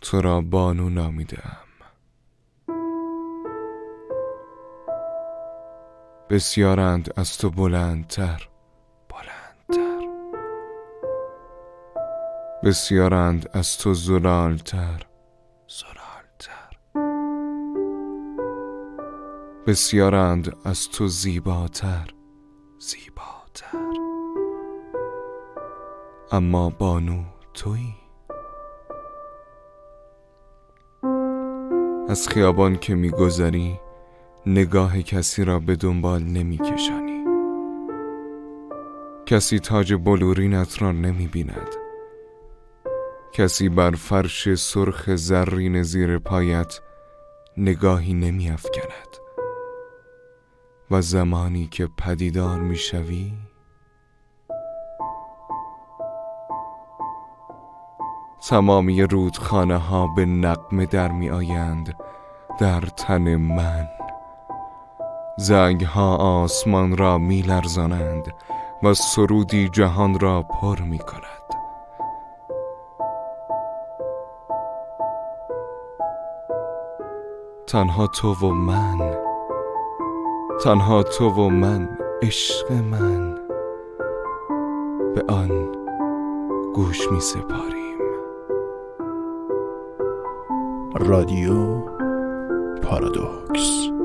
تو را بانو نامیدم بسیارند از تو بلندتر. بلندتر. بسیارند از تو زلالتر. زلالتر. بسیارند از تو زیباتر. زیباتر. اما بانو تویی؟ از خیابان که میگذری نگاه کسی را به دنبال نمیکشانی. کسی تاج بلورینت را نمی بیند کسی بر فرش سرخ زرین زیر پایت نگاهی نمی افکند و زمانی که پدیدار می شوی تمامی رودخانه ها به نقمه در می آیند در تن من. زنگ ها آسمان را می لرزانند و سرودی جهان را پر می کند تنها تو و من تنها تو و من عشق من. به آن گوش می سپاریم رادیو پارادوکس.